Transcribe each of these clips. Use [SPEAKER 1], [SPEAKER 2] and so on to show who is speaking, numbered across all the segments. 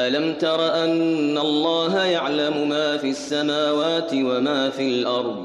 [SPEAKER 1] ألم تر أن الله يعلم ما في السماوات وما في الأرض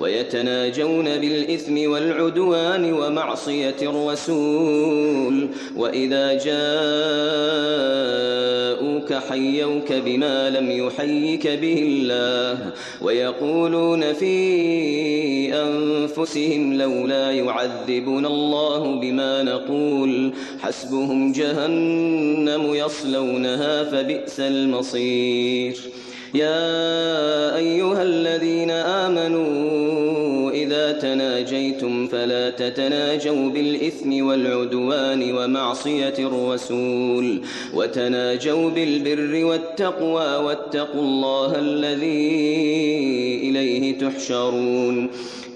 [SPEAKER 1] ويتناجون بالإثم والعدوان ومعصية الرسول وإذا جاءوك حيوك بما لم يحيك به الله ويقولون في أنفسهم لولا يعذبنا الله بما نقول حسبهم جهنم يصلونها فبئس المصير يا أيها الذين آمنوا إذا تناجيتم فلا تتناجوا بالإثم والعدوان ومعصية الرسول وتناجوا بالبر والتقوى واتقوا الله الذي إليه تحشرون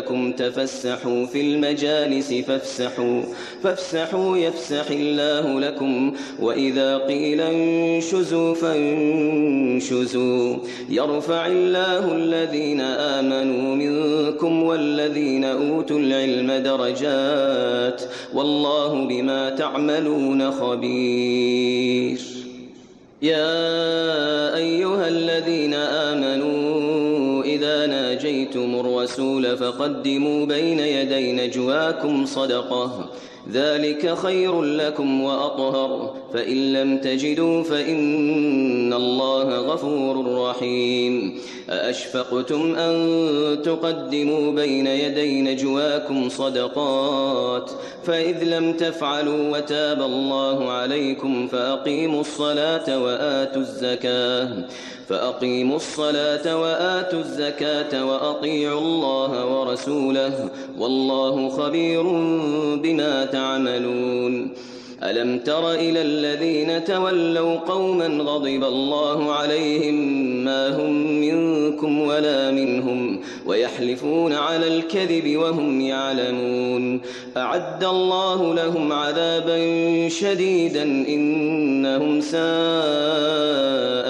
[SPEAKER 1] إياكم تفسحوا في المجالس فافسحوا فافسحوا يفسح الله لكم وإذا قيل انشزوا فانشزوا يرفع الله الذين آمنوا منكم والذين أوتوا العلم درجات والله بما تعملون خبير يا أيها آتيتم الرسول فقدموا بين يدي نجواكم صدقة ذلك خير لكم وأطهر فإن لم تجدوا فإن الله غفور رحيم أأشفقتم أن تقدموا بين يدي نجواكم صدقات فإذ لم تفعلوا وتاب الله عليكم فأقيموا الصلاة وآتوا الزكاة فأقيموا الصلاة وآتوا الزكاة وأطيعوا الله ورسوله والله خبير بما تعملون ألم تر إلى الذين تولوا قوما غضب الله عليهم ما هم منكم ولا منهم ويحلفون على الكذب وهم يعلمون أعد الله لهم عذابا شديدا إنهم ساء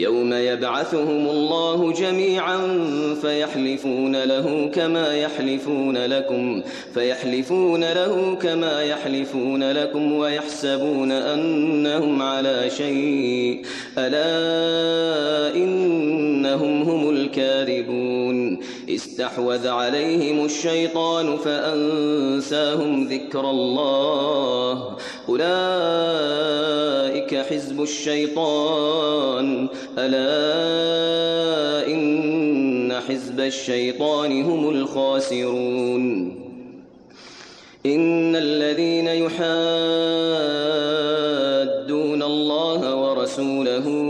[SPEAKER 1] يوم يبعثهم الله جميعا فيحلفون له كما يحلفون لكم فيحلفون له كما يحلفون لكم ويحسبون أنهم على شيء ألا إنهم هم الكاذبون استحوذ عليهم الشيطان فأنساهم ذكر الله أولئك حزب الشيطان ألا إن حزب الشيطان هم الخاسرون إن الذين يحادون الله ورسوله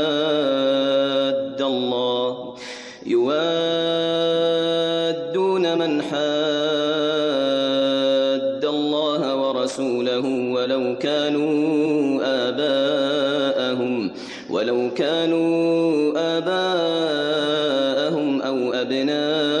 [SPEAKER 1] ورسوله ولو كانوا آباءهم ولو كانوا آباءهم أو أبناءهم